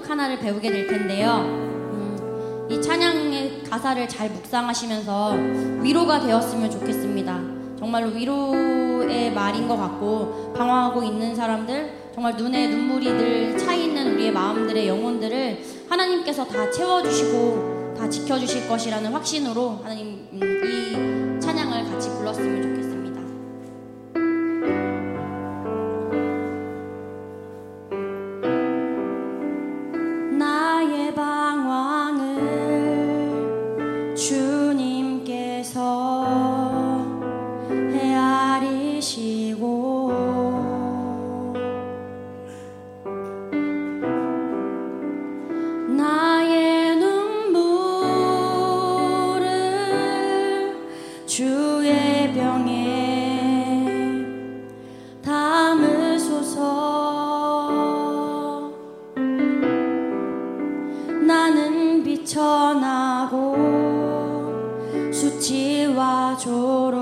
찬양곡 하나를 배우게 될 텐데요. 음, 이 찬양의 가사를 잘 묵상하시면서 위로가 되었으면 좋겠습니다. 정말로 위로의 말인 것 같고 방황하고 있는 사람들 정말 눈에 눈물이 늘 차 있는 우리의 마음들의 영혼들을 하나님께서 다 채워주시고 다 지켜주실 것이라는 확신으로 하나님 음, 이 찬양을 같이 불렀으면 좋겠습니다. 비천하고 수치와 조롱